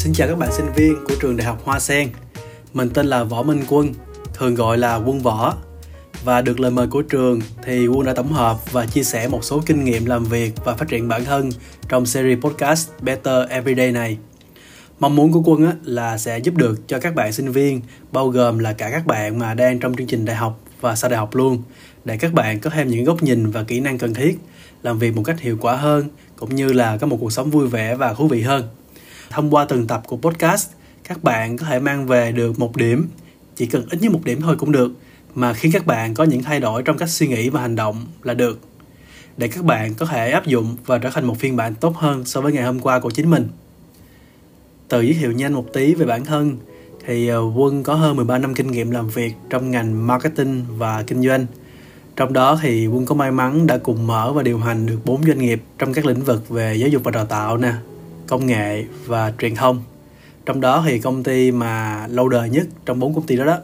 Xin chào các bạn sinh viên của trường Đại học Hoa Sen. Mình tên là Võ Minh Quân, thường gọi là Quân Võ. Và được lời mời của trường thì Quân đã tổng hợp và chia sẻ một số kinh nghiệm làm việc và phát triển bản thân trong series podcast Better Everyday này. Mong muốn của Quân là sẽ giúp được cho các bạn sinh viên, bao gồm là cả các bạn mà đang trong chương trình đại học và sau đại học luôn, để các bạn có thêm những góc nhìn và kỹ năng cần thiết, làm việc một cách hiệu quả hơn, cũng như là có một cuộc sống vui vẻ và thú vị hơn. Thông qua từng tập của podcast, các bạn có thể mang về được một điểm, chỉ cần ít nhất một điểm thôi cũng được, mà khiến các bạn có những thay đổi trong cách suy nghĩ và hành động là được. Để các bạn có thể áp dụng và trở thành một phiên bản tốt hơn so với ngày hôm qua của chính mình. Từ giới thiệu nhanh một tí về bản thân, thì ờ, Quân có hơn 13 năm kinh nghiệm làm việc trong ngành marketing và kinh doanh. Trong đó thì Quân có may mắn đã cùng mở và điều hành được 4 doanh nghiệp trong các lĩnh vực về giáo dục và đào tạo nè, công nghệ và truyền thông. Trong đó thì công ty mà lâu đời nhất trong bốn công ty đó đó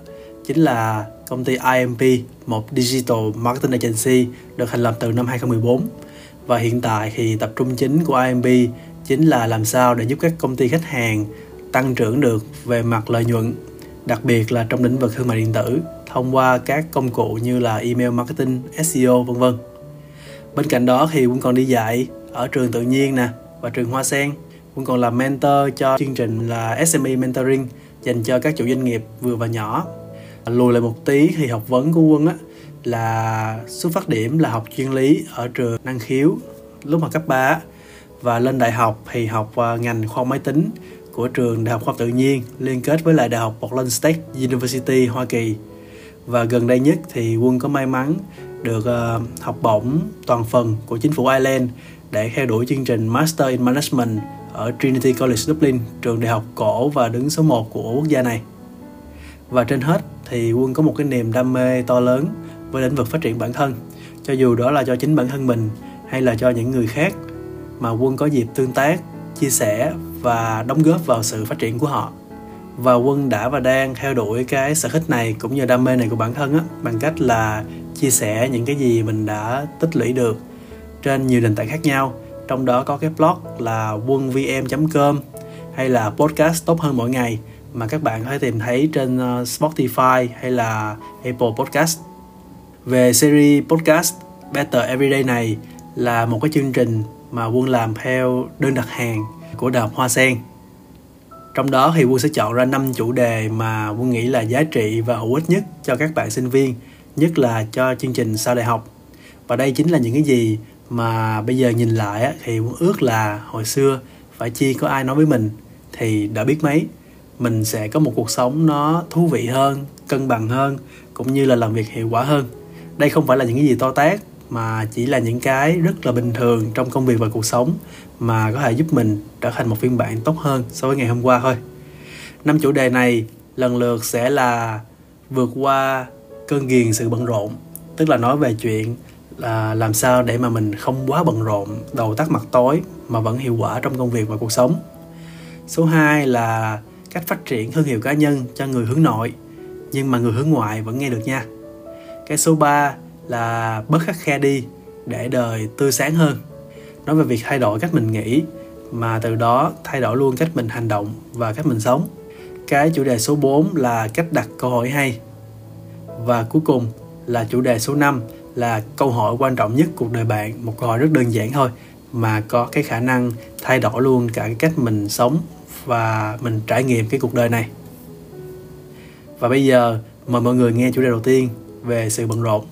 chính là công ty IMP một digital marketing agency được thành lập từ năm 2014 và hiện tại thì tập trung chính của IMP chính là làm sao để giúp các công ty khách hàng tăng trưởng được về mặt lợi nhuận đặc biệt là trong lĩnh vực thương mại điện tử thông qua các công cụ như là email marketing, SEO vân vân. Bên cạnh đó thì cũng còn đi dạy ở trường tự nhiên nè và trường Hoa Sen. Quân còn làm mentor cho chương trình là SME Mentoring dành cho các chủ doanh nghiệp vừa và nhỏ. Lùi lại một tí thì học vấn của Quân á là xuất phát điểm là học chuyên lý ở trường năng khiếu lúc mà cấp 3 và lên đại học thì học à, ngành khoa máy tính của trường Đại học Khoa học Tự nhiên liên kết với lại Đại học Portland State University Hoa Kỳ. Và gần đây nhất thì Quân có may mắn được uh, học bổng toàn phần của chính phủ Ireland để theo đuổi chương trình Master in Management ở Trinity College Dublin, trường đại học cổ và đứng số 1 của quốc gia này. Và trên hết thì Quân có một cái niềm đam mê to lớn với lĩnh vực phát triển bản thân, cho dù đó là cho chính bản thân mình hay là cho những người khác mà Quân có dịp tương tác, chia sẻ và đóng góp vào sự phát triển của họ. Và Quân đã và đang theo đuổi cái sở thích này cũng như đam mê này của bản thân á, bằng cách là chia sẻ những cái gì mình đã tích lũy được trên nhiều nền tảng khác nhau trong đó có cái blog là quân.vm.com hay là podcast tốt hơn mỗi ngày mà các bạn có thể tìm thấy trên ờ, Spotify hay là Apple Podcast. Về series podcast Better Everyday này là một cái chương trình mà Quân làm theo đơn đặt hàng của Đại học Hoa Sen. Trong đó thì Quân sẽ chọn ra 5 chủ đề mà Quân nghĩ là giá trị và hữu ích nhất cho các bạn sinh viên, nhất là cho chương trình sau đại học. Và đây chính là những cái gì mà bây giờ nhìn lại á, thì muốn ước là hồi xưa phải chi có ai nói với mình thì đã biết mấy. Mình sẽ có một cuộc sống nó thú vị hơn cân bằng hơn cũng như là làm việc hiệu quả hơn. Đây không phải là những cái gì to tát mà chỉ là những cái rất là bình thường trong công việc và cuộc sống mà có thể giúp mình trở thành một phiên bản tốt hơn so với ngày hôm qua thôi. Năm chủ đề này lần lượt sẽ là vượt qua cơn ghiền sự bận rộn tức là nói về chuyện là làm sao để mà mình không quá bận rộn, đầu tắt mặt tối mà vẫn hiệu quả trong công việc và cuộc sống? Số 2 là cách phát triển thương hiệu cá nhân cho người hướng nội, nhưng mà người hướng ngoại vẫn nghe được nha. Cái số 3 là bớt khắc khe đi để đời tươi sáng hơn. Nói về việc thay đổi cách mình nghĩ, mà từ đó thay đổi luôn cách mình hành động và cách mình sống. Cái chủ đề số 4 là cách đặt câu hỏi hay. Và cuối cùng là chủ đề số 5 là câu hỏi quan trọng nhất cuộc đời bạn, một câu hỏi rất đơn giản thôi, mà có cái khả năng thay đổi luôn cả cái cách mình sống và mình trải nghiệm cái cuộc đời này. Và bây giờ, mời mọi người nghe chủ đề đầu tiên về sự bận rộn.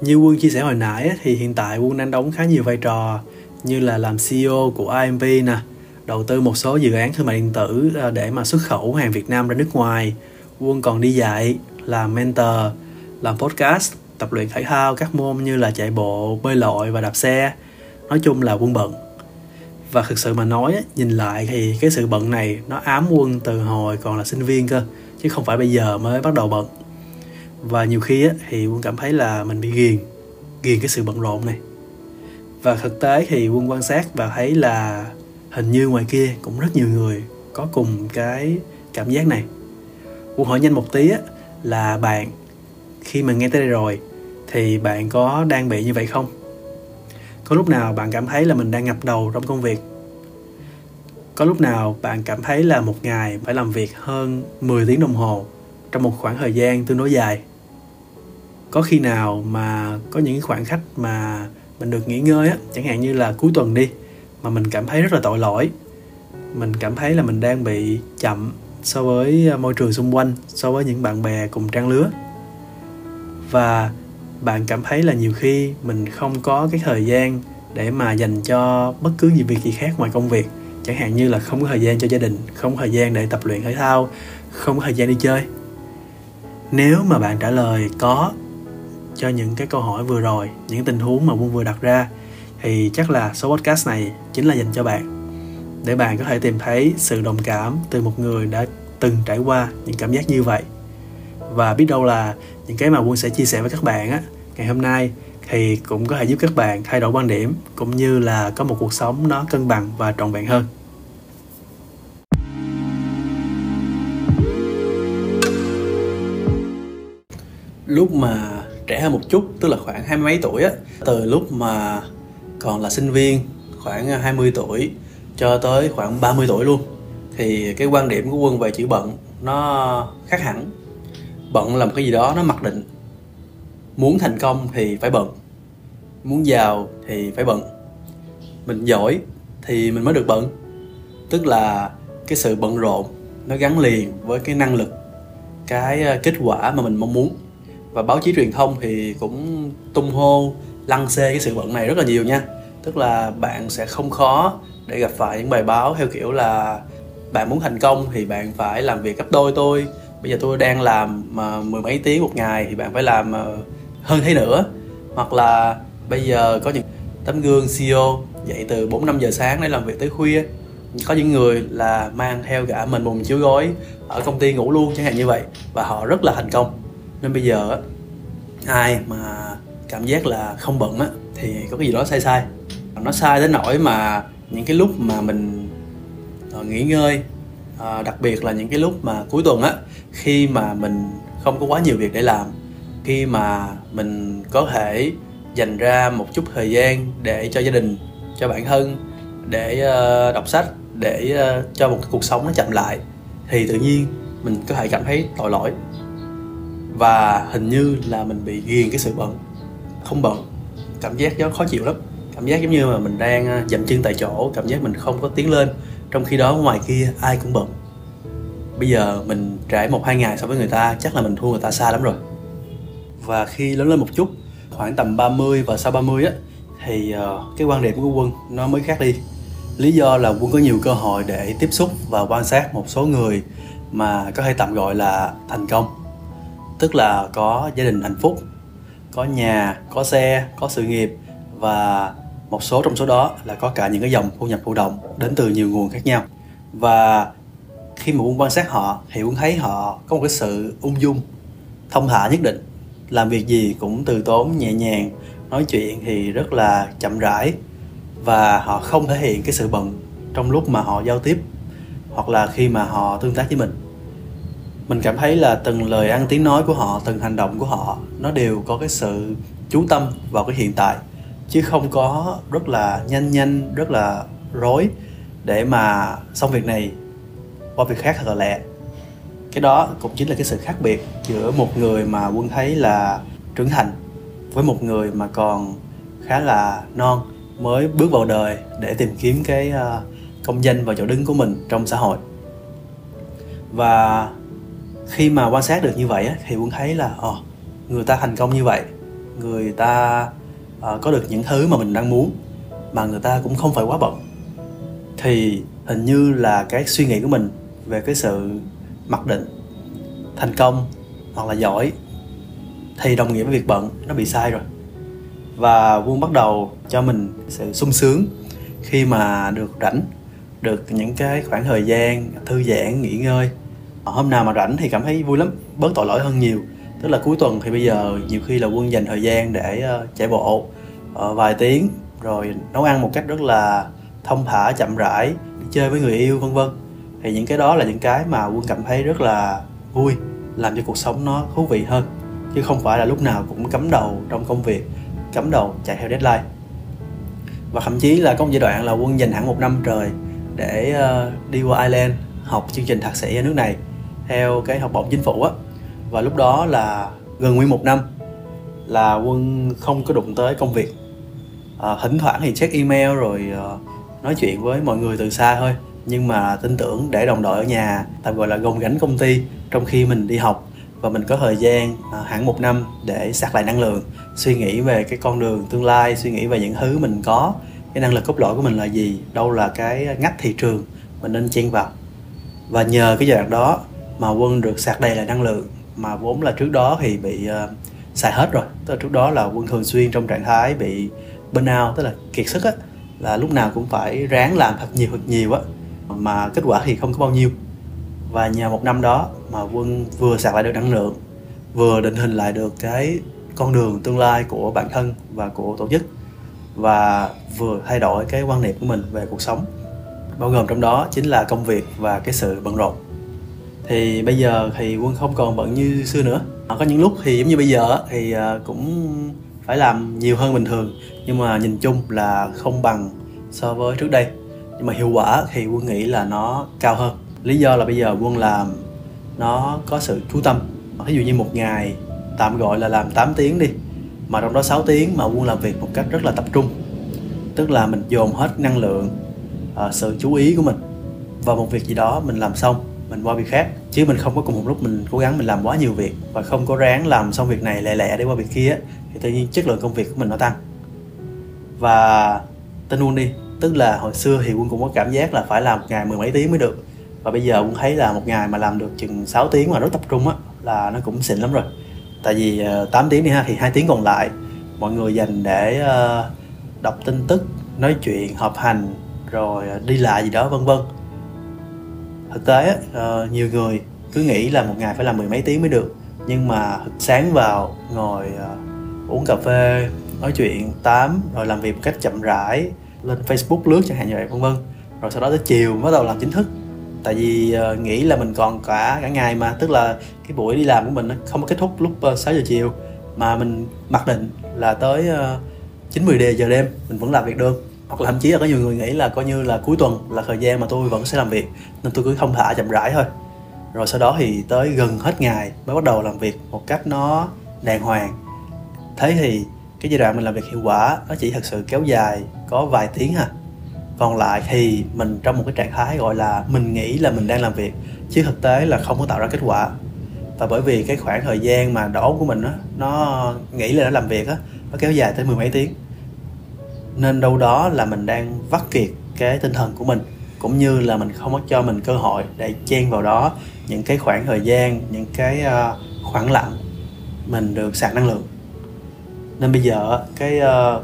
Như quân chia sẻ hồi nãy thì hiện tại quân đang đóng khá nhiều vai trò như là làm ceo của IMV nè đầu tư một số dự án thương mại điện tử à, để mà xuất khẩu hàng Việt Nam ra nước ngoài. Quân còn đi dạy, làm mentor, làm podcast, tập luyện thể thao các môn như là chạy bộ, bơi lội và đạp xe. Nói chung là quân bận. Và thực sự mà nói, nhìn lại thì cái sự bận này nó ám quân từ hồi còn là sinh viên cơ, chứ không phải bây giờ mới bắt đầu bận. Và nhiều khi thì quân cảm thấy là mình bị ghiền, ghiền cái sự bận rộn này. Và thực tế thì quân quan sát và thấy là hình như ngoài kia cũng rất nhiều người có cùng cái cảm giác này. Quân hỏi nhanh một tí á, là bạn khi mà nghe tới đây rồi thì bạn có đang bị như vậy không? có lúc nào bạn cảm thấy là mình đang ngập đầu trong công việc? Có lúc nào bạn cảm thấy là một ngày phải làm việc hơn 10 tiếng đồng hồ trong một khoảng thời gian tương đối dài? Có khi nào mà có những khoảng khách mà mình được nghỉ ngơi á chẳng hạn như là cuối tuần đi mà mình cảm thấy rất là tội lỗi. Mình cảm thấy là mình đang bị chậm so với ờ, môi trường xung quanh, so với những bạn bè cùng trang lứa. Và bạn cảm thấy là nhiều khi mình không có cái thời gian để mà dành cho bất cứ gì việc gì khác ngoài công việc. Chẳng hạn như là không có thời gian cho gia đình, không có thời gian để tập luyện thể thao, không có thời gian đi chơi. Nếu mà bạn trả lời có cho những cái câu hỏi vừa rồi, những tình huống mà quân vừa đặt ra thì chắc là số podcast này chính là dành cho bạn, để bạn có thể tìm thấy sự đồng cảm từ một người đã từng trải qua những cảm giác như vậy. Và biết đâu là những cái mà quân sẽ chia sẻ với các bạn á, ngày hôm nay thì cũng có thể giúp các bạn thay đổi quan điểm, cũng như là có một cuộc sống nó cân bằng và trọn vẹn hơn. Lúc mà trẻ hơn một chút, tức là khoảng hai mấy tuổi á, từ lúc mà còn là sinh viên, khoảng à, 20 tuổi, cho tới khoảng 30 tuổi luôn. Thì cái quan điểm của quân về chữ bận nó khác hẳn. Bận là một cái gì đó nó mặc định. Muốn thành công thì phải bận. Muốn giàu thì phải bận. Mình giỏi thì mình mới được bận. Tức là cái sự bận rộn nó gắn liền với cái năng lực, cái à, kết quả mà mình mong muốn. Và báo chí truyền thông thì cũng tung hô lăng xê cái sự bận này rất là nhiều nha. Tức là bạn sẽ không khó để gặp phải những bài báo theo kiểu là bạn muốn thành công thì bạn phải làm việc gấp đôi tôi. Bây giờ tôi đang làm mà mười mấy tiếng một ngày thì bạn phải làm ờ, hơn thế nữa. Hoặc là bây giờ có những tấm gương CEO dậy từ 4 năm giờ sáng để làm việc tới khuya. Có những người là mang theo cả mình bùng chiếu gối ở công ty ngủ luôn, chẳng hạn như vậy, và họ rất là thành công. Nên bây giờ ai mà cảm giác là không bận á thì có cái gì đó sai sai. Nó sai đến nỗi mà những cái lúc mà mình ờ, nghỉ ngơi ờ, đặc biệt là những cái lúc mà cuối tuần á khi mà mình không có quá nhiều việc để làm khi mà mình có thể dành ra một chút thời gian để cho gia đình cho bản thân để uh, đọc sách để uh, cho một cái cuộc sống nó chậm lại thì tự nhiên mình có thể cảm thấy tội lỗi. Và hình như là mình bị ghiền cái sự bận không bận. Cảm giác nó khó chịu lắm. Cảm giác giống như mà mình đang à, dậm chân tại chỗ. Cảm giác mình không có tiến lên. Trong khi đó ngoài kia ai cũng bận. Bây giờ mình trải một hai ngày so với người ta chắc là mình thua người ta xa lắm rồi. Và khi lớn lên một chút khoảng tầm 30 và sau 30 á thì uh, cái quan điểm của quân nó mới khác đi. Lý do là quân có nhiều cơ hội để tiếp xúc và quan sát một số người mà có thể tạm gọi là thành công. Tức là có gia đình hạnh phúc có nhà, có xe, có sự nghiệp và một số trong số đó là có cả những cái dòng thu nhập thụ động đến từ nhiều nguồn khác nhau. Và khi mà quân quan sát họ thì quân thấy họ có một cái sự ung dung, thông thả nhất định. Làm việc gì cũng từ tốn, nhẹ nhàng, nói chuyện thì rất là chậm rãi và họ không thể hiện cái sự bận trong lúc mà họ giao tiếp hoặc là khi mà họ tương tác với mình mình cảm thấy là từng lời ăn tiếng nói của họ, từng hành động của họ, nó đều có cái sự chú tâm vào cái hiện tại. Chứ không có rất là nhanh nhanh, rất là rối để mà xong việc này qua việc khác thật là lẹ. Cái đó cũng chính là cái sự khác biệt giữa một người mà quân thấy là trưởng thành với một người mà còn khá là non mới bước vào đời để tìm kiếm cái ờ, công danh và chỗ đứng của mình trong xã hội. Và khi mà quan sát được như vậy thì quân thấy là oh, người ta thành công như vậy. Người ta uh, có được những thứ mà mình đang muốn mà người ta cũng không phải quá bận. Thì hình như là cái suy nghĩ của mình về cái sự mặc định thành công hoặc là giỏi thì đồng nghĩa với việc bận nó bị sai rồi. Và quân bắt đầu cho mình sự sung sướng khi mà được rảnh được những cái khoảng thời gian thư giãn nghỉ ngơi. Ờ, hôm nào mà rảnh thì cảm thấy vui lắm bớt tội lỗi hơn nhiều. Tức là cuối tuần thì bây giờ nhiều khi là quân dành thời gian để uh, chạy bộ uh, vài tiếng rồi nấu ăn một cách rất là thông thả chậm rãi đi chơi với người yêu vân vân. Thì những cái đó là những cái mà quân cảm thấy rất là vui làm cho cuộc sống nó thú vị hơn. Chứ không phải là lúc nào cũng cắm đầu trong công việc cắm đầu chạy theo deadline. Và thậm chí là có một giai đoạn là quân dành hẳn một năm trời để uh, đi qua Ireland học chương trình thạc sĩ ở nước này theo cái học bổng chính phủ á. Và lúc đó là gần nguyên một năm là quân không có đụng tới công việc. À, thỉnh thoảng thì check email rồi uh, nói chuyện với mọi người từ xa thôi. Nhưng mà tin tưởng để đồng đội ở nhà tạm gọi là gồng gánh công ty trong khi mình đi học. Và mình có thời gian à, hẳn một năm để sạc lại năng lượng suy nghĩ về cái con đường tương lai suy nghĩ về những thứ mình có. Cái năng lực cốt lõi của mình là gì? Đâu là cái ngách thị trường mình nên chen vào. Và nhờ cái giai đoạn đó mà quân được sạc đầy lại năng lượng mà vốn là trước đó thì bị uh, xài hết rồi. Tức là trước đó là quân thường xuyên trong trạng thái bị burnout tức là kiệt sức á là lúc nào cũng phải ráng làm thật nhiều thật nhiều á mà kết quả thì không có bao nhiêu. Và nhờ một năm đó mà quân vừa sạc lại được năng lượng vừa định hình lại được cái con đường tương lai của bản thân và của tổ chức và vừa thay đổi cái quan niệm của mình về cuộc sống. Bao gồm trong đó chính là công việc và cái sự bận rộn thì bây giờ thì quân không còn bận như xưa nữa. Ờ, có những lúc thì giống như bây giờ thì ờ, cũng phải làm nhiều hơn bình thường. Nhưng mà nhìn chung là không bằng so với trước đây. Nhưng mà hiệu quả thì quân nghĩ là nó cao hơn. Lý do là bây giờ quân làm, nó có sự chú tâm. Ờ, Ví dụ như một ngày tạm gọi là làm 8 tiếng đi, mà trong đó 6 tiếng mà quân làm việc một cách rất là tập trung. Tức là mình dồn hết năng lượng sự chú ý của mình vào một việc gì đó, mình làm xong mình qua việc khác. Chứ mình không có cùng một lúc mình cố gắng mình làm quá nhiều việc và không có ráng làm xong việc này lẹ lẹ để qua việc kia thì tự nhiên chất lượng công việc của mình nó tăng. Và tên luôn đi tức là hồi xưa thì quân cũng có cảm giác là phải làm một ngày mười mấy tiếng mới được. Và bây giờ quân thấy là một ngày mà làm được chừng 6 tiếng mà rất tập trung á là nó cũng xịn lắm rồi. Tại vì ờ, 8 tiếng đi ha thì hai tiếng còn lại. Mọi người dành để uh, đọc tin tức nói chuyện họp hành rồi ờ, đi lại gì đó vân vân thực tế uh, nhiều người cứ nghĩ là một ngày phải làm mười mấy tiếng mới được. Nhưng mà sáng vào ngồi uh, uống cà phê nói chuyện tám rồi làm việc một cách chậm rãi lên facebook lướt chẳng hạn như vậy vân vân. Rồi sau đó tới chiều bắt đầu làm chính thức. Tại vì uh, nghĩ là mình còn cả cả ngày mà tức là cái buổi đi làm của mình nó không có kết thúc lúc uh, 6 giờ chiều. Mà mình mặc định là tới chín uh, 10 giờ đêm mình vẫn làm việc được hoặc là thậm chí là có nhiều người nghĩ là coi như là cuối tuần là thời gian mà tôi vẫn sẽ làm việc, nên tôi cứ không thả chậm rãi thôi. Rồi sau đó thì tới gần hết ngày mới bắt đầu làm việc một cách nó đàng hoàng. Thế thì cái giai đoạn mình làm việc hiệu quả nó chỉ thật sự kéo dài có vài tiếng ha còn lại thì mình trong một cái trạng thái gọi là mình nghĩ là mình đang làm việc, chứ thực tế là không có tạo ra kết quả. Và bởi vì cái khoảng thời gian mà đó của mình á, nó nghĩ là nó làm việc á, nó kéo dài tới mười mấy tiếng nên đâu đó là mình đang vắt kiệt cái tinh thần của mình cũng như là mình không có cho mình cơ hội để chen vào đó những cái khoảng thời gian những cái uh, khoảng lặng mình được sạc năng lượng. Nên bây giờ cái uh,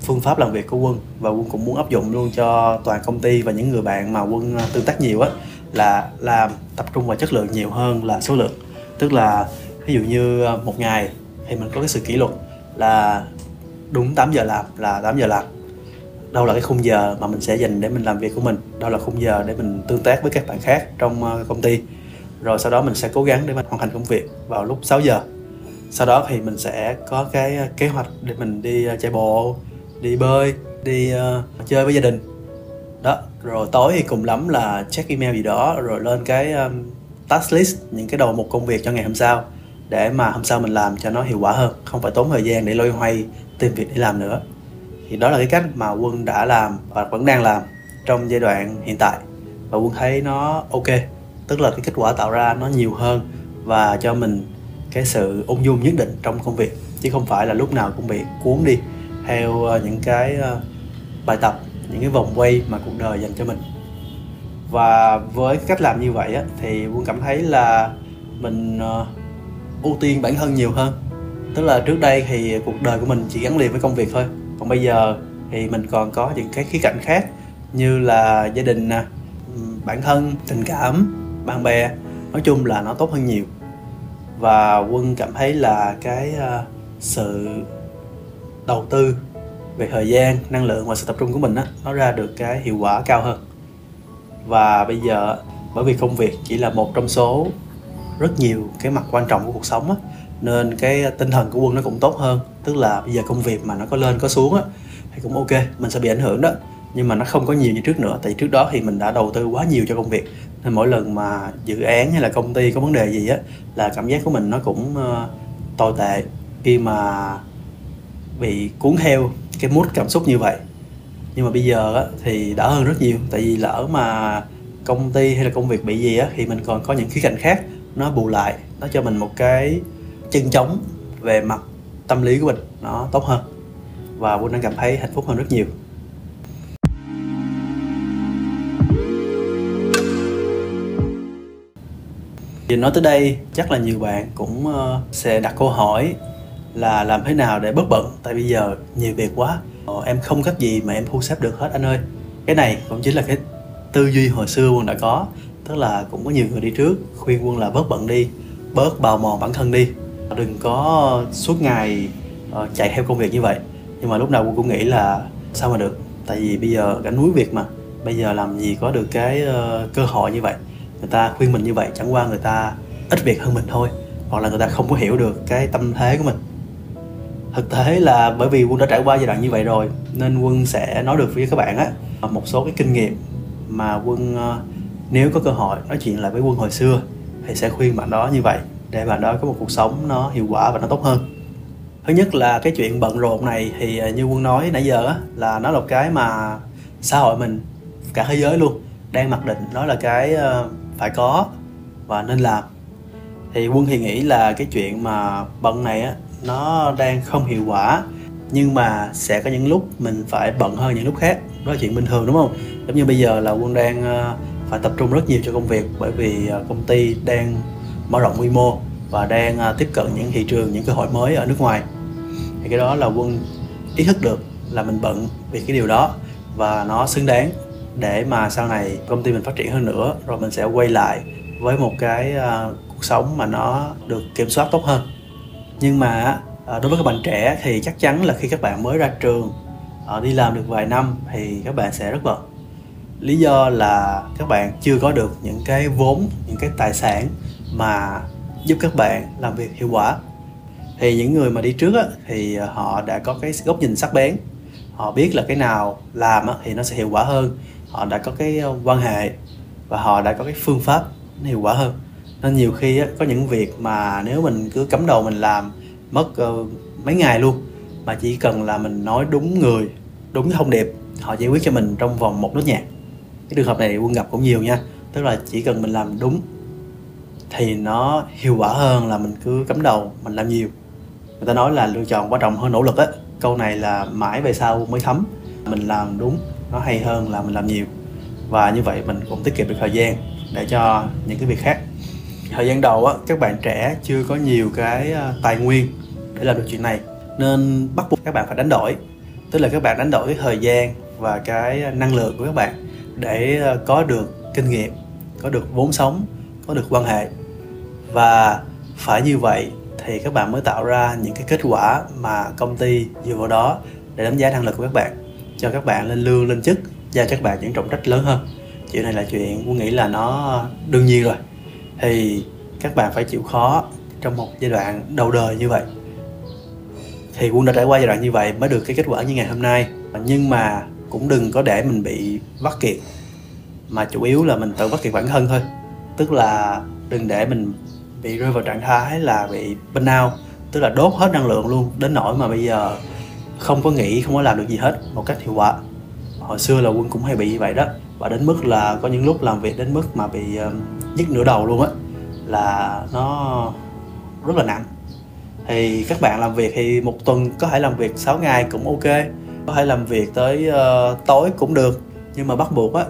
phương pháp làm việc của quân và quân cũng muốn áp dụng luôn cho toàn công ty và những người bạn mà quân ờ, tương tác nhiều á là làm tập trung vào chất lượng nhiều hơn là số lượng. Tức là ví dụ như một ngày thì mình có cái sự kỷ luật là đúng 8 giờ làm là 8 giờ làm. Đâu là cái khung giờ mà mình sẽ dành để mình làm việc của mình đâu là khung giờ để mình tương tác với các bạn khác trong ờ, công ty. Rồi sau đó mình sẽ cố gắng để mình hoàn thành công việc vào lúc 6 giờ. Sau đó thì mình sẽ có cái ờ, kế hoạch để mình đi ờ, chạy bộ đi bơi đi uh, chơi với gia đình. Đó rồi tối thì cùng lắm là check email gì đó rồi lên cái um, task list những cái đầu một công việc cho ngày hôm sau để mà hôm sau mình làm cho nó hiệu quả hơn không phải tốn thời gian để loay hoay tìm việc để làm nữa. Thì đó là cái cách mà quân đã làm và vẫn đang làm trong giai đoạn hiện tại. Và quân thấy nó ok tức là cái kết quả tạo ra nó nhiều hơn và cho mình cái sự ung dung nhất định trong công việc. Chứ không phải là lúc nào cũng bị cuốn đi theo ờ, những cái ờ, bài tập những cái vòng quay mà cuộc đời dành cho mình. Và với cách làm như vậy á, thì quân cảm thấy là mình uh, ưu tiên bản thân nhiều hơn tức là trước đây thì cuộc đời của mình chỉ gắn liền với công việc thôi. Còn bây giờ thì mình còn có những cái khía cạnh khác như là gia đình nè bản thân, tình cảm, bạn bè. Nói chung là nó tốt hơn nhiều. Và quân cảm thấy là cái ờ, sự đầu tư về thời gian, năng lượng và sự tập trung của mình á, nó ra được cái hiệu quả cao hơn. Và bây giờ, bởi vì công việc chỉ là một trong số rất nhiều cái mặt quan trọng của cuộc sống á nên cái tinh thần của quân nó cũng tốt hơn. Tức là bây giờ công việc mà nó có lên có xuống á thì cũng ok mình sẽ bị ảnh hưởng đó. Nhưng mà nó không có nhiều như trước nữa tại trước đó thì mình đã đầu tư quá nhiều cho công việc. Nên mỗi lần mà dự án hay là công ty có vấn đề gì á là cảm giác của mình nó cũng uh, tồi tệ. Khi mà bị cuốn theo cái mút cảm xúc như vậy. Nhưng mà bây giờ á, thì đỡ hơn rất nhiều. Tại vì lỡ mà công ty hay là công việc bị gì á thì mình còn có những khía cạnh khác nó bù lại nó cho mình một cái chân chống về mặt tâm lý của mình nó tốt hơn. Và Quân đang cảm thấy hạnh phúc hơn rất nhiều. Thì nói tới đây chắc là nhiều bạn cũng ờ, sẽ đặt câu hỏi là làm thế nào để bớt bận? Tại bây giờ nhiều việc quá. Ờ, em không cách gì mà em thu xếp được hết anh ơi. Cái này cũng chính là cái tư duy hồi xưa quân đã có. Tức là cũng có nhiều người đi trước khuyên quân là bớt bận đi bớt bào mòn bản thân đi đừng có suốt ngày uh, chạy theo công việc như vậy. Nhưng mà lúc nào quân cũng nghĩ là sao mà được. Tại vì bây giờ gánh núi việc mà. Bây giờ làm gì có được cái uh, cơ hội như vậy. Người ta khuyên mình như vậy chẳng qua người ta ít việc hơn mình thôi. Hoặc là người ta không có hiểu được cái tâm thế của mình. Thực tế là bởi vì quân đã trải qua giai đoạn như vậy rồi nên quân sẽ nói được với các bạn á. Một số cái kinh nghiệm mà quân ờ, nếu có cơ hội nói chuyện lại với quân hồi xưa thì sẽ khuyên bạn đó như vậy để bạn đó có một cuộc sống nó hiệu quả và nó tốt hơn. Thứ nhất là cái chuyện bận rộn này thì à, như quân nói nãy giờ á, là nó là cái mà xã hội mình, cả thế giới luôn, đang mặc định nó là cái à, phải có và nên làm. Thì quân thì nghĩ là cái chuyện mà bận này á, nó đang không hiệu quả, nhưng mà sẽ có những lúc mình phải bận hơn những lúc khác. Đó là chuyện bình thường, đúng không? Giống như bây giờ là quân đang à, phải tập trung rất nhiều cho công việc bởi vì công ty đang mở rộng quy mô và đang à, tiếp cận những thị trường những cơ hội mới ở nước ngoài. Thì cái đó là quân ý thức được là mình bận vì cái điều đó và nó xứng đáng để mà sau này công ty mình phát triển hơn nữa rồi mình sẽ quay lại với một cái uh, cuộc sống mà nó được kiểm soát tốt hơn. Nhưng mà uh, đối với các bạn trẻ thì chắc chắn là khi các bạn mới ra trường uh, đi làm được vài năm thì các bạn sẽ rất bận. Lý do là các bạn chưa có được những cái vốn những cái tài sản mà giúp các bạn làm việc hiệu quả. Thì những người mà đi trước á, thì ờ, họ đã có cái góc nhìn sắc bén. Họ biết là cái nào làm á, thì nó sẽ hiệu quả hơn. Họ đã có cái ờ, quan hệ và họ đã có cái phương pháp nó hiệu quả hơn. Nên nhiều khi á, có những việc mà nếu mình cứ cắm đầu mình làm mất uh, mấy ngày luôn mà chỉ cần là mình nói đúng người đúng thông điệp họ giải quyết cho mình trong vòng một nốt nhạc. Cái trường hợp này quân gặp cũng nhiều nha. Tức là chỉ cần mình làm đúng thì nó hiệu quả hơn là mình cứ cắm đầu, mình làm nhiều. Người ta nói là lựa chọn quan trọng hơn nỗ lực á. Câu này là mãi về sau mới thấm. Mình làm đúng, nó hay hơn là mình làm nhiều. Và như vậy mình cũng tiết kiệm được thời gian để cho những cái việc khác. Thời gian đầu á, các bạn trẻ chưa có nhiều cái ờ, tài nguyên để làm được chuyện này, nên bắt buộc các bạn phải đánh đổi. Tức là các bạn đánh đổi cái thời gian và cái năng lượng của các bạn để ờ, có được kinh nghiệm, có được vốn sống có được quan hệ. Và phải như vậy thì các bạn mới tạo ra những cái kết quả mà công ty dựa vào đó để đánh giá năng lực của các bạn, cho các bạn lên lương, lên chức, giao các bạn những trọng trách lớn hơn. Chuyện này là chuyện tôi nghĩ là nó đương nhiên rồi. Thì các bạn phải chịu khó trong một giai đoạn đầu đời như vậy. Thì quân đã trải qua giai đoạn như vậy mới được cái kết quả như ngày hôm nay. Nhưng mà cũng đừng có để mình bị vắt kiệt, mà chủ yếu là mình tự vắt kiệt bản thân thôi tức là đừng để mình bị rơi vào trạng thái là bị bên out. Tức là đốt hết năng lượng luôn đến nỗi mà bây giờ không có nghĩ không có làm được gì hết một cách hiệu quả. Hồi xưa là quân cũng hay bị như vậy đó. Và đến mức là có những lúc làm việc đến mức mà bị uh, nhức nửa đầu luôn á là nó rất là nặng. Thì các bạn làm việc thì một tuần có thể làm việc 6 ngày cũng ok có thể làm việc tới uh, tối cũng được. Nhưng mà bắt buộc á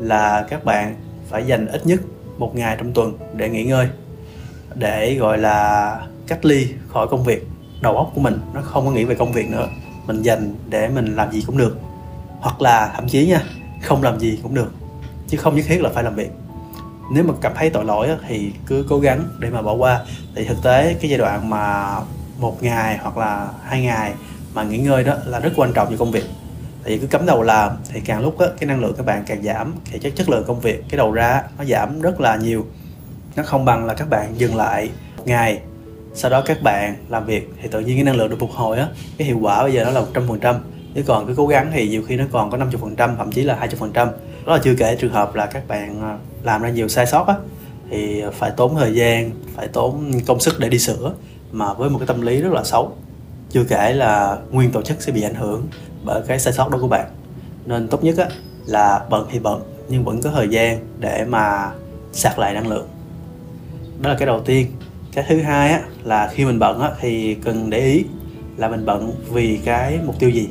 là các bạn phải dành ít nhất một ngày trong tuần để nghỉ ngơi, để, gọi là, cách ly khỏi công việc. Đầu óc của mình nó không có nghĩ về công việc nữa. Mình dành để mình làm gì cũng được. Hoặc là, thậm chí nha, không làm gì cũng được. Chứ không nhất thiết là phải làm việc. Nếu mà cảm thấy tội lỗi thì cứ cố gắng để mà bỏ qua. Thì thực tế, cái giai đoạn mà một ngày hoặc là hai ngày mà nghỉ ngơi đó là rất quan trọng cho công việc thì cứ cấm đầu làm thì càng lúc á, cái năng lượng các bạn càng giảm thì chất chất lượng công việc cái đầu ra nó giảm rất là nhiều. Nó không bằng là các bạn dừng lại một ngày sau đó các bạn làm việc thì tự nhiên cái năng lượng được phục hồi á cái hiệu quả bây giờ nó là một trăm phần trăm. Nếu còn cứ cố gắng thì nhiều khi nó còn có 50% thậm chí là 20% đó là chưa kể trường hợp là các bạn à, làm ra nhiều sai sót á thì phải tốn thời gian phải tốn công sức để đi sửa mà với một cái tâm lý rất là xấu. Chưa kể là nguyên tổ chức sẽ bị ảnh hưởng bởi cái sai sót đó của bạn. Nên tốt nhất á là bận thì bận nhưng vẫn có thời gian để mà sạc lại năng lượng. Đó là cái đầu tiên. Cái thứ hai á là khi mình bận á thì cần để ý là mình bận vì cái mục tiêu gì.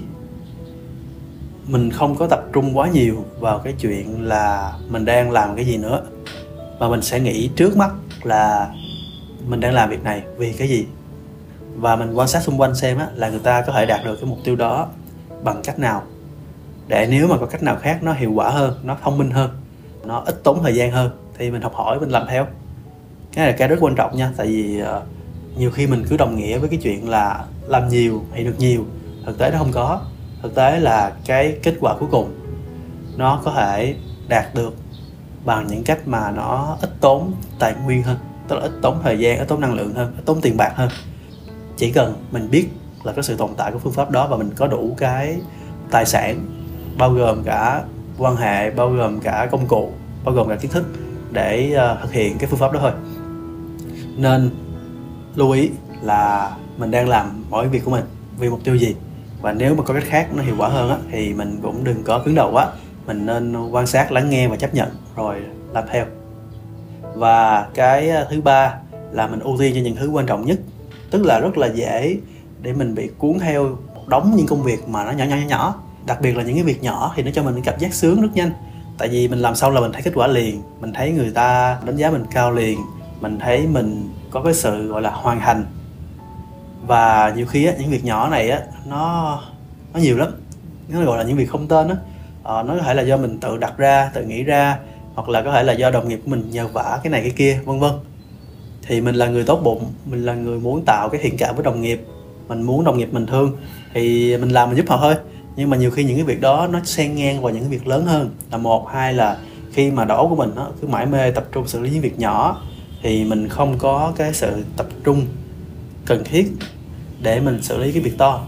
Mình không có tập trung quá nhiều vào cái chuyện là mình đang làm cái gì nữa mà mình sẽ nghĩ trước mắt là mình đang làm việc này vì cái gì. Và mình quan sát xung quanh xem á, là người ta có thể đạt được cái mục tiêu đó bằng cách nào? Để nếu mà có cách nào khác nó hiệu quả hơn nó thông minh hơn nó ít tốn thời gian hơn thì mình học hỏi mình làm theo. Cái này là cái rất quan trọng nha tại vì uh, nhiều khi mình cứ đồng nghĩa với cái chuyện là làm nhiều thì được nhiều thực tế nó không có. Thực tế là cái kết quả cuối cùng nó có thể đạt được bằng những cách mà nó ít tốn tài nguyên hơn tức là ít tốn thời gian ít tốn năng lượng hơn ít tốn tiền bạc hơn. Chỉ cần mình biết là cái sự tồn tại của phương pháp đó và mình có đủ cái tài sản bao gồm cả quan hệ bao gồm cả công cụ bao gồm cả kiến thức để uh, thực hiện cái phương pháp đó thôi. Nên lưu ý là mình đang làm mỗi việc của mình vì mục tiêu gì và nếu mà có cách khác nó hiệu quả hơn á, thì mình cũng đừng có cứng đầu quá. Mình nên quan sát lắng nghe và chấp nhận rồi làm theo. Và cái ờ, thứ ba là mình ưu tiên cho những thứ quan trọng nhất tức là rất là dễ để mình bị cuốn theo một đống những công việc mà nó nhỏ nhỏ nhỏ nhỏ. Đặc biệt là những cái việc nhỏ thì nó cho mình cảm giác sướng rất nhanh. Tại vì mình làm xong là mình thấy kết quả liền. Mình thấy người ta đánh giá mình cao liền. Mình thấy mình có cái sự gọi là hoàn thành. Và nhiều khi á, những việc nhỏ này á nó nó nhiều lắm. Nó gọi là những việc không tên á. Ờ, nó có thể là do mình tự đặt ra tự nghĩ ra hoặc là có thể là do đồng nghiệp của mình nhờ vả cái này cái kia vân vân. Thì mình là người tốt bụng mình là người muốn tạo cái thiện cảm với đồng nghiệp mình muốn đồng nghiệp mình thương, thì mình làm mình giúp họ thôi. Nhưng mà nhiều khi những cái việc đó nó xen ngang vào những cái việc lớn hơn. Là một, hai là khi mà đầu của mình nó cứ mãi mê tập trung xử lý những việc nhỏ, thì mình không có cái sự tập trung cần thiết để mình xử lý cái việc to.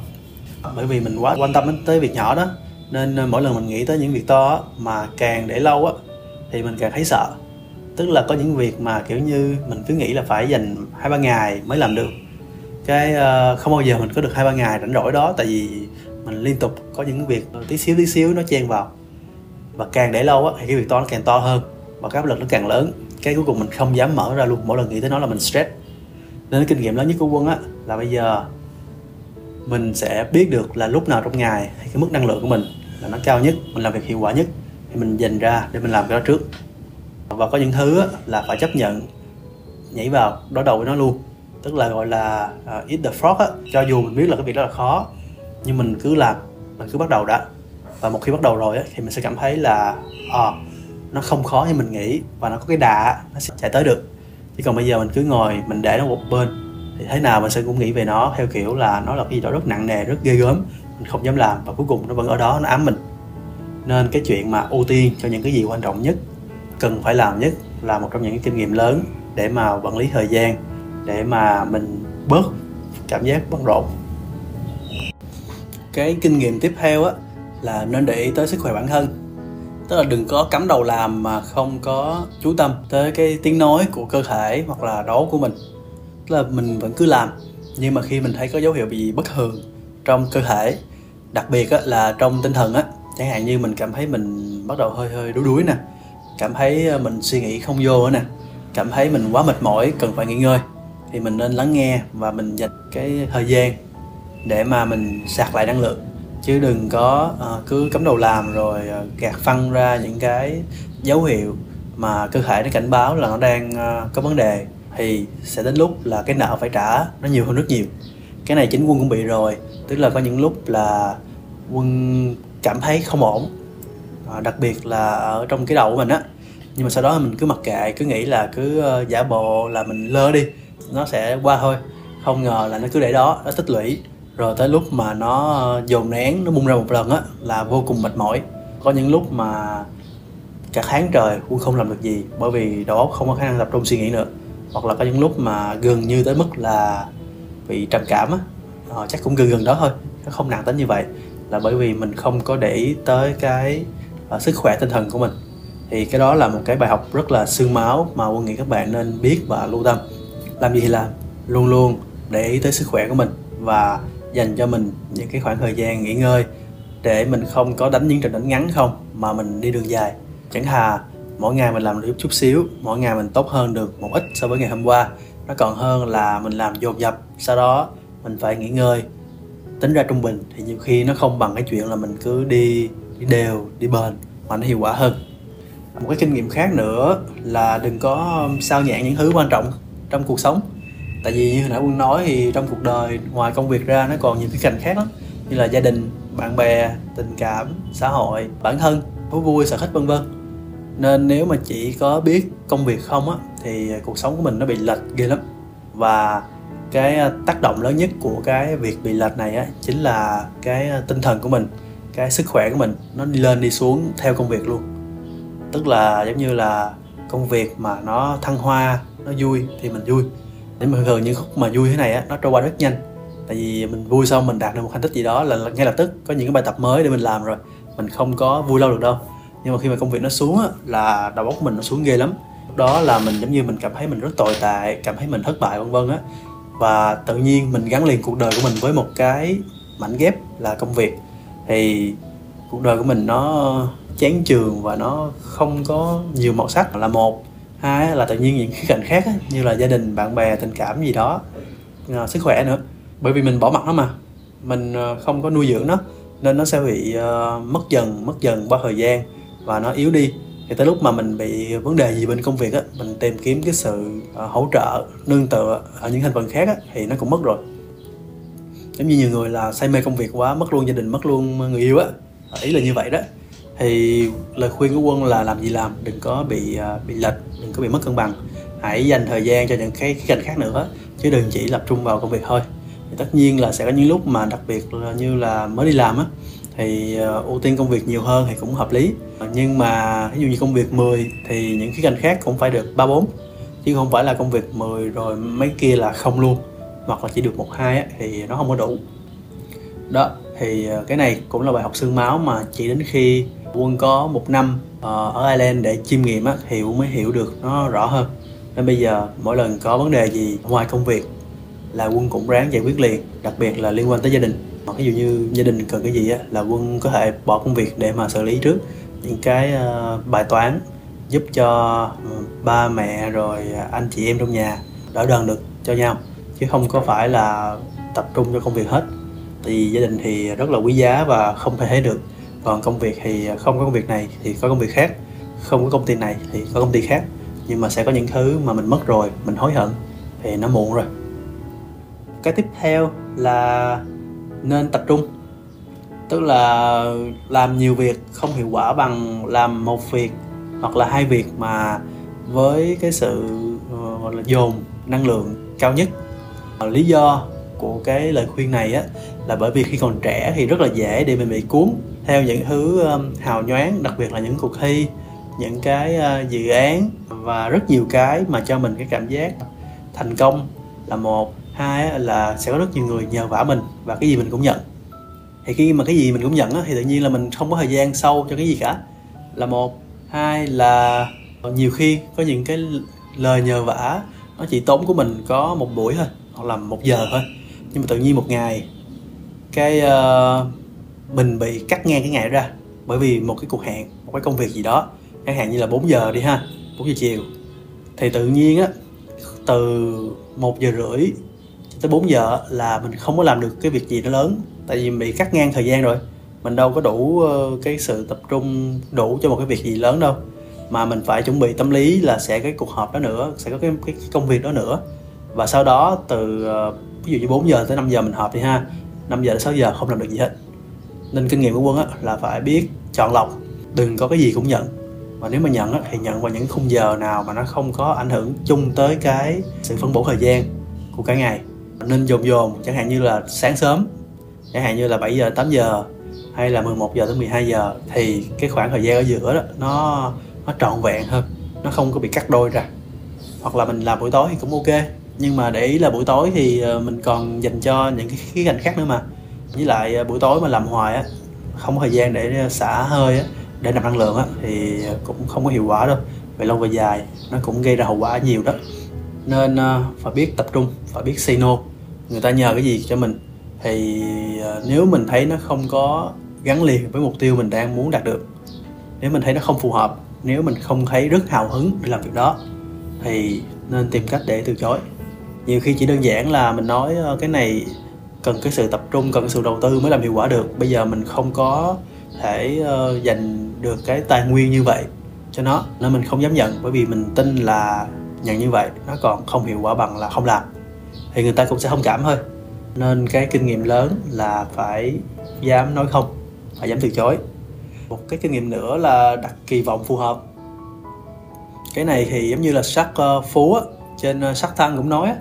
Bởi vì mình quá quan tâm đến tới việc nhỏ đó, nên mỗi lần mình nghĩ tới những việc to mà càng để lâu á, thì mình càng thấy sợ. Tức là có những việc mà kiểu như mình cứ nghĩ là phải dành hai ba ngày mới làm được cái uh, không bao giờ mình có được hai ba ngày rảnh rỗi đó tại vì mình liên tục có những việc tí xíu tí xíu nó chen vào. Và càng để lâu á thì cái việc to nó càng to hơn và cái áp lực nó càng lớn. Cái cuối cùng mình không dám mở ra luôn mỗi lần nghĩ tới nó là mình stress. Nên cái kinh nghiệm lớn nhất của quân á là bây giờ mình sẽ biết được là lúc nào trong ngày hay cái mức năng lượng của mình là nó cao nhất mình làm việc hiệu quả nhất thì mình dành ra để mình làm cái đó trước. Và có những thứ á, là phải chấp nhận nhảy vào đối đầu với nó luôn tức là gọi là uh, eat the frog á cho dù mình biết là cái việc đó là khó nhưng mình cứ làm mình cứ bắt đầu đã. Và một khi bắt đầu rồi á, thì mình sẽ cảm thấy là à, nó không khó như mình nghĩ và nó có cái đà nó sẽ chạy tới được. Chứ còn bây giờ mình cứ ngồi mình để nó một bên thì thế nào mình sẽ cũng nghĩ về nó theo kiểu là nó là cái gì đó rất nặng nề rất ghê gớm mình không dám làm và cuối cùng nó vẫn ở đó nó ám mình. Nên cái chuyện mà ưu tiên cho những cái gì quan trọng nhất cần phải làm nhất là một trong những cái kinh nghiệm lớn để mà quản lý thời gian để mà mình bớt cảm giác bận rộn. Cái kinh nghiệm tiếp theo á là nên để ý tới sức khỏe bản thân. Tức là đừng có cắm đầu làm mà không có chú tâm tới cái tiếng nói của cơ thể hoặc là đó của mình. Tức là mình vẫn cứ làm nhưng mà khi mình thấy có dấu hiệu bị bất thường trong cơ thể đặc biệt á, là trong tinh thần á chẳng hạn như mình cảm thấy mình bắt đầu hơi hơi đuối đuối nè cảm thấy ờ, mình suy nghĩ không vô nè cảm thấy mình quá mệt mỏi cần phải nghỉ ngơi thì mình nên lắng nghe và mình dành cái thời gian để mà mình sạc lại năng lượng. Chứ đừng có uh, cứ cấm đầu làm rồi uh, gạt phăng ra những cái dấu hiệu mà cơ thể nó cảnh báo là nó đang uh, có vấn đề thì sẽ đến lúc là cái nợ phải trả nó nhiều hơn rất nhiều. Cái này chính quân cũng bị rồi tức là có những lúc là quân cảm thấy không ổn à, đặc biệt là ở trong cái đầu của mình á. Nhưng mà sau đó mình cứ mặc kệ cứ nghĩ là cứ uh, giả bộ là mình lơ đi nó sẽ qua thôi. Không ngờ là nó cứ để đó nó tích lũy. Rồi tới lúc mà nó ờ, dồn nén nó bung ra một lần á là vô cùng mệt mỏi. Có những lúc mà cả tháng trời quân không làm được gì bởi vì đầu óc không có khả năng tập trung suy nghĩ nữa. Hoặc là có những lúc mà gần như tới mức là bị trầm cảm á ờ, chắc cũng gần gần đó thôi nó không nặng tới như vậy. Là bởi vì mình không có để ý tới cái uh, sức khỏe tinh thần của mình. Thì cái đó là một cái bài học rất là xương máu mà quân nghĩ các bạn nên biết và lưu tâm làm gì thì làm, luôn luôn để ý tới sức khỏe của mình và dành cho mình những cái khoảng thời gian nghỉ ngơi để mình không có đánh những trận đánh ngắn không, mà mình đi đường dài. Chẳng hà, mỗi ngày mình làm được chút xíu, mỗi ngày mình tốt hơn được một ít so với ngày hôm qua. Nó còn hơn là mình làm dồn dập, sau đó mình phải nghỉ ngơi. Tính ra trung bình thì nhiều khi nó không bằng cái chuyện là mình cứ đi đi đều, đi bền, mà nó hiệu quả hơn. Một cái kinh nghiệm khác nữa là đừng có sao nhãn những thứ quan trọng trong cuộc sống. Tại vì như hồi nãy quân nói thì trong cuộc đời ngoài công việc ra nó còn nhiều cái cành khác lắm. Như là gia đình, bạn bè, tình cảm, xã hội, bản thân, thú vui, sở thích, vân vân. Nên nếu mà chỉ có biết công việc không á, thì cuộc sống của mình nó bị lệch ghê lắm. Và cái à, tác động lớn nhất của cái việc bị lệch này á, chính là cái à, tinh thần của mình, cái sức khỏe của mình nó đi lên đi xuống theo công việc luôn. Tức là giống như là công việc mà nó thăng hoa, nó vui thì mình vui. Để mà thường những khúc mà vui thế này á, nó trôi qua rất nhanh. Tại vì mình vui xong mình đạt được một thành tích gì đó là ngay lập tức có những cái bài tập mới để mình làm rồi. Mình không có vui lâu được đâu. Nhưng mà khi mà công việc nó xuống á, là đầu óc mình nó xuống ghê lắm. Đó là mình giống như mình cảm thấy mình rất tồi tệ, cảm thấy mình thất bại, vân vân á. Và tự nhiên mình gắn liền cuộc đời của mình với một cái mảnh ghép là công việc. Thì cuộc đời của mình nó chán trường và nó không có nhiều màu sắc. Là một. Hai là tự nhiên những khía cạnh khác như là gia đình bạn bè tình cảm gì đó. Ờ, sức khỏe nữa. Bởi vì mình bỏ mặt nó mà. Mình ờ, không có nuôi dưỡng nó nên nó sẽ bị uh, mất dần mất dần qua thời gian và nó yếu đi. Thì tới lúc mà mình bị vấn đề gì bên công việc á mình tìm kiếm cái sự uh, hỗ trợ nương tựa ở những thành phần khác á thì nó cũng mất rồi. Giống như nhiều người là say mê công việc quá mất luôn gia đình mất luôn người yêu á. Ý là như vậy đó thì lời khuyên của quân là làm gì làm, đừng có bị à, bị lệch, đừng có bị mất cân bằng. Hãy dành thời gian cho những cái khía cạnh khác nữa, chứ đừng chỉ tập trung vào công việc thôi. Thì tất nhiên là sẽ có những lúc mà đặc biệt là như là mới đi làm á, thì à, ưu tiên công việc nhiều hơn thì cũng hợp lý. Nhưng mà ví dụ như công việc 10 thì những khía cạnh khác cũng phải được ba bốn, chứ không phải là công việc 10 rồi mấy kia là không luôn, hoặc là chỉ được một hai thì nó không có đủ. Đó, thì à, cái này cũng là bài học xương máu mà chỉ đến khi quân có một năm ờ, ở Ireland để chiêm nghiệm á, thì quân mới hiểu được nó rõ hơn. Nên bây giờ mỗi lần có vấn đề gì ngoài công việc là quân cũng ráng giải quyết liền đặc biệt là liên quan tới gia đình. Hoặc ví dụ như gia đình cần cái gì á là quân có thể bỏ công việc để mà xử lý trước. Những cái ờ, bài toán giúp cho ừ, ba mẹ rồi anh chị em trong nhà đỡ đần được cho nhau. Chứ không có phải là tập trung cho công việc hết. Thì vì gia đình thì rất là quý giá và không thể thấy được còn công việc thì không có công việc này thì có công việc khác. Không có công ty này thì có công ty khác. Nhưng mà sẽ có những thứ mà mình mất rồi, mình hối hận thì nó muộn rồi. Cái tiếp theo là nên tập trung. Tức là làm nhiều việc không hiệu quả bằng làm một việc hoặc là hai việc mà với cái sự ờ, gọi là dồn năng lượng cao nhất. Ờ, lý do của cái lời khuyên này á là bởi vì khi còn trẻ thì rất là dễ để mình bị cuốn theo những thứ hào nhoáng đặc biệt là những cuộc thi những cái dự án và rất nhiều cái mà cho mình cái cảm giác thành công là một. Hai là sẽ có rất nhiều người nhờ vả mình và cái gì mình cũng nhận. Thì khi mà cái gì mình cũng nhận thì tự nhiên là mình không có thời gian sâu cho cái gì cả. Là một. Hai là nhiều khi có những cái lời nhờ vả nó chỉ tốn của mình có một buổi thôi hoặc là một giờ thôi. Nhưng mà tự nhiên một ngày cái uh, mình bị cắt ngang cái ngày ra bởi vì một cái cuộc hẹn một cái công việc gì đó chẳng hạn như là 4 giờ đi ha 4 giờ chiều. Thì tự nhiên á từ một giờ rưỡi tới 4 giờ là mình không có làm được cái việc gì nó lớn tại vì bị cắt ngang thời gian rồi. Mình đâu có đủ ờ, cái sự tập trung đủ cho một cái việc gì lớn đâu. Mà mình phải chuẩn bị tâm lý là sẽ cái cuộc họp đó nữa sẽ có cái, cái, cái công việc đó nữa. Và sau đó từ ờ, ví dụ như 4 giờ tới 5 giờ mình họp đi ha 5 giờ đến 6 giờ không làm được gì hết nên kinh nghiệm của quân á là phải biết chọn lọc. Đừng có cái gì cũng nhận. Và nếu mà nhận á, thì nhận vào những khung giờ nào mà nó không có ảnh hưởng chung tới cái sự phân bổ thời gian của cả ngày. Nên dồn dồn chẳng hạn như là sáng sớm chẳng hạn như là 7 giờ 8 giờ hay là 11 giờ tới 12 giờ thì cái khoảng thời gian ở giữa đó nó nó trọn vẹn hơn. Nó không có bị cắt đôi ra. Hoặc là mình làm buổi tối thì cũng ok. Nhưng mà để ý là buổi tối thì ờ, mình còn dành cho những cái khía cạnh khác nữa mà với lại à, buổi tối mà làm hoài á không có thời gian để à, xả hơi á, để nạp năng lượng á, thì cũng không có hiệu quả đâu. Về lâu về dài nó cũng gây ra hậu quả nhiều đó. Nên à, phải biết tập trung phải biết say no. Người ta nhờ cái gì cho mình? Thì nếu mình thấy nó không có gắn liền với mục tiêu mình đang muốn đạt được nếu mình thấy nó không phù hợp nếu mình không thấy rất hào hứng để làm việc đó thì nên tìm cách để từ chối. Nhiều khi chỉ đơn giản là mình nói ờ, cái này cần cái sự tập trung cần cái sự đầu tư mới làm hiệu quả được. Bây giờ mình không có thể ờ, uh, dành được cái tài nguyên như vậy cho nó nên mình không dám nhận bởi vì mình tin là nhận như vậy nó còn không hiệu quả bằng là không làm. Thì người ta cũng sẽ thông cảm thôi. Nên cái kinh nghiệm lớn là phải dám nói không phải dám từ chối. Một cái kinh nghiệm nữa là đặt kỳ vọng phù hợp. Cái này thì giống như là sắc uh, phú á, trên ờ, sắc thăng cũng nói á,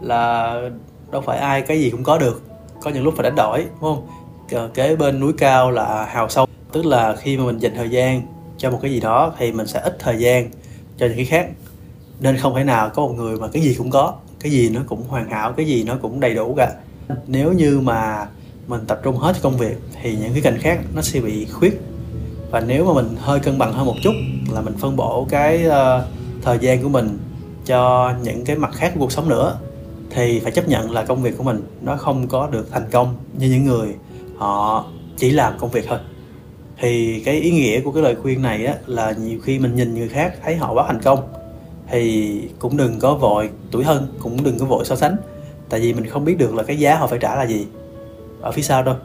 là đâu phải ai cái gì cũng có được. Có những lúc phải đánh đổi đúng không? Kế bên núi cao là hào sâu. Tức là khi mà mình dành thời gian cho một cái gì đó thì mình sẽ ít thời gian cho những cái khác. Nên không thể nào có một người mà cái gì cũng có. Cái gì nó cũng hoàn hảo cái gì nó cũng đầy đủ cả. Nếu như mà mình tập trung hết công việc thì những cái cành khác nó sẽ bị khuyết. Và nếu mà mình hơi cân bằng hơn một chút là mình phân bổ cái uh, thời gian của mình cho những cái mặt khác của cuộc sống nữa thì phải chấp nhận là công việc của mình nó không có được thành công như những người họ chỉ làm công việc thôi. Thì cái ý nghĩa của cái lời khuyên này á, là nhiều khi mình nhìn người khác thấy họ quá thành công, thì cũng đừng có vội tuổi thân cũng đừng có vội so sánh. Tại vì mình không biết được là cái giá họ phải trả là gì ở phía sau đâu.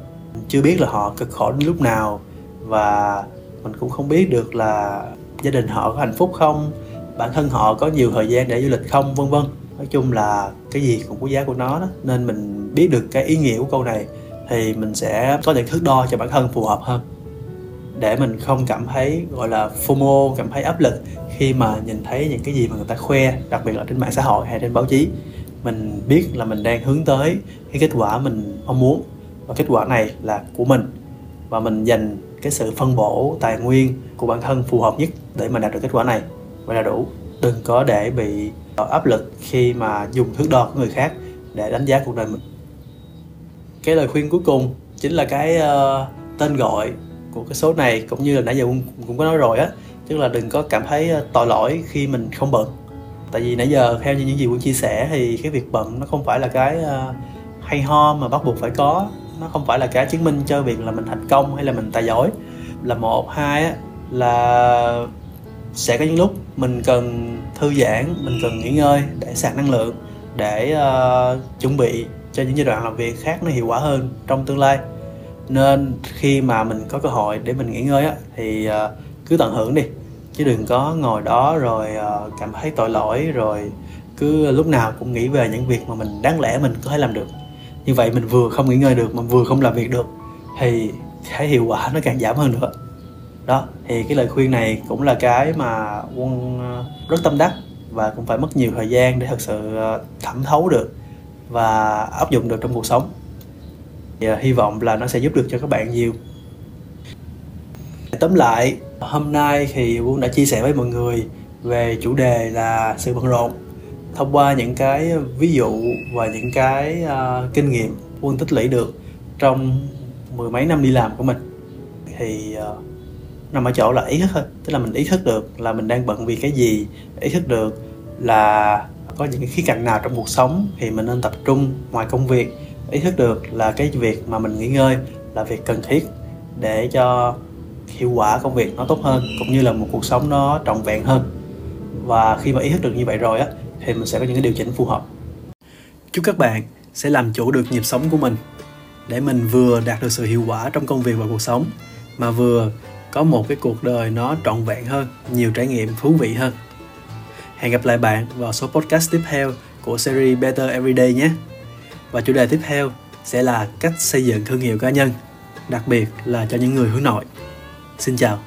Chưa biết là họ cực khổ đến lúc nào và mình cũng không biết được là gia đình họ có hạnh phúc không, bản thân họ có nhiều thời gian để du lịch không, vân vân nói chung là cái gì cũng có giá của nó đó, nên mình biết được cái ý nghĩa của câu này thì mình sẽ có những thước đo cho bản thân phù hợp hơn. Để mình không cảm thấy, gọi là, FOMO, cảm thấy áp lực khi mà nhìn thấy những cái gì mà người ta khoe, đặc biệt là trên mạng xã hội hay trên báo chí. Mình biết là mình đang hướng tới cái kết quả mình mong muốn và kết quả này là của mình. Và mình dành cái sự phân bổ tài nguyên của bản thân phù hợp nhất để mà đạt được kết quả này. Và là đủ đừng có để bị ờ, áp lực khi mà dùng thước đo của người khác để đánh giá cuộc đời mình. Cái lời khuyên cuối cùng chính là cái uh, tên gọi của cái số này cũng như là nãy giờ cũng, cũng có nói rồi á tức là đừng có cảm thấy ờ, tội lỗi khi mình không bận. Tại vì nãy giờ theo như những gì quân chia sẻ thì cái việc bận nó không phải là cái uh, hay ho mà bắt buộc phải có. Nó không phải là cái chứng minh cho việc là mình thành công hay là mình tài giỏi. Là một hai á là sẽ có những lúc mình cần thư giãn mình cần nghỉ ngơi để sạc năng lượng để uh, chuẩn bị cho những giai đoạn làm việc khác nó hiệu quả hơn trong tương lai. Nên khi mà mình có cơ hội để mình nghỉ ngơi á thì uh, cứ tận hưởng đi chứ đừng có ngồi đó rồi uh, cảm thấy tội lỗi rồi cứ lúc nào cũng nghĩ về những việc mà mình đáng lẽ mình có thể làm được. Như vậy mình vừa không nghỉ ngơi được mà vừa không làm việc được thì cái hiệu quả nó càng giảm hơn nữa đó thì cái lời khuyên này cũng là cái mà quân ờ, rất tâm đắc và cũng phải mất nhiều thời gian để thật sự ờ, thẩm thấu được và áp dụng được trong cuộc sống. Và ờ, hy vọng là nó sẽ giúp được cho các bạn nhiều. Tóm lại hôm nay thì quân đã chia sẻ với mọi người về chủ đề là sự bận rộn thông qua những cái ví dụ và những cái uh, kinh nghiệm quân tích lũy được trong mười mấy năm đi làm của mình. Thì uh, nằm ở chỗ là ý thức thôi. Tức là mình ý thức được là mình đang bận vì cái gì, ý thức được là có những cái khía cạnh nào trong cuộc sống thì mình nên tập trung ngoài công việc. Ý thức được là cái việc mà mình nghỉ ngơi là việc cần thiết để cho hiệu quả công việc nó tốt hơn, cũng như là một cuộc sống nó trọn vẹn hơn. Và khi mà ý thức được như vậy rồi á, thì mình sẽ có những cái điều chỉnh phù hợp. Chúc các bạn sẽ làm chủ được nhịp sống của mình để mình vừa đạt được sự hiệu quả trong công việc và cuộc sống, mà vừa có một cái cuộc đời nó trọn vẹn hơn, nhiều trải nghiệm thú vị hơn. Hẹn gặp lại bạn vào số podcast tiếp theo của series Better Everyday nhé. Và chủ đề tiếp theo sẽ là cách xây dựng thương hiệu cá nhân, đặc biệt là cho những người hướng nội. Xin chào.